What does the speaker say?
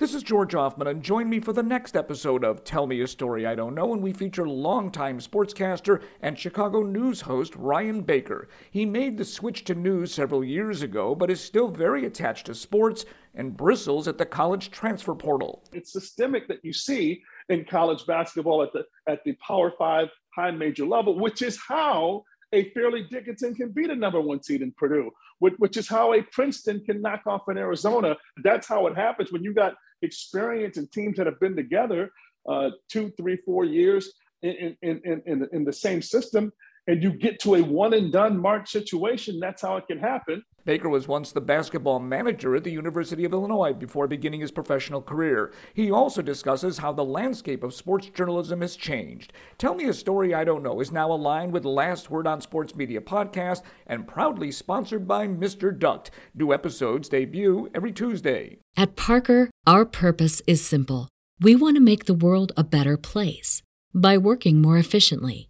This is George Hoffman, and join me for the next episode of Tell Me a Story I Don't Know, when we feature longtime sportscaster and Chicago News host Ryan Baker. He made the switch to news several years ago, but is still very attached to sports and bristles at the college transfer portal. It's systemic that you see in college basketball at the at the Power Five high major level, which is how a Fairleigh Dickinson can be the number one seed in Purdue, which, is how a Princeton can knock off an Arizona. That's how it happens when you got experience and teams that have been together uh, two, three, four years in, in, in, in, in the same system and you get to a one and done March situation, that's how it can happen. Baker was once the basketball manager at the University of Illinois before beginning his professional career. He also discusses how the landscape of sports journalism has changed. Tell Me a Story I Don't Know is now aligned with Last Word on Sports Media podcast and proudly sponsored by Mr. Duct. New episodes debut every Tuesday. At Parker, our purpose is simple. We want to make the world a better place by working more efficiently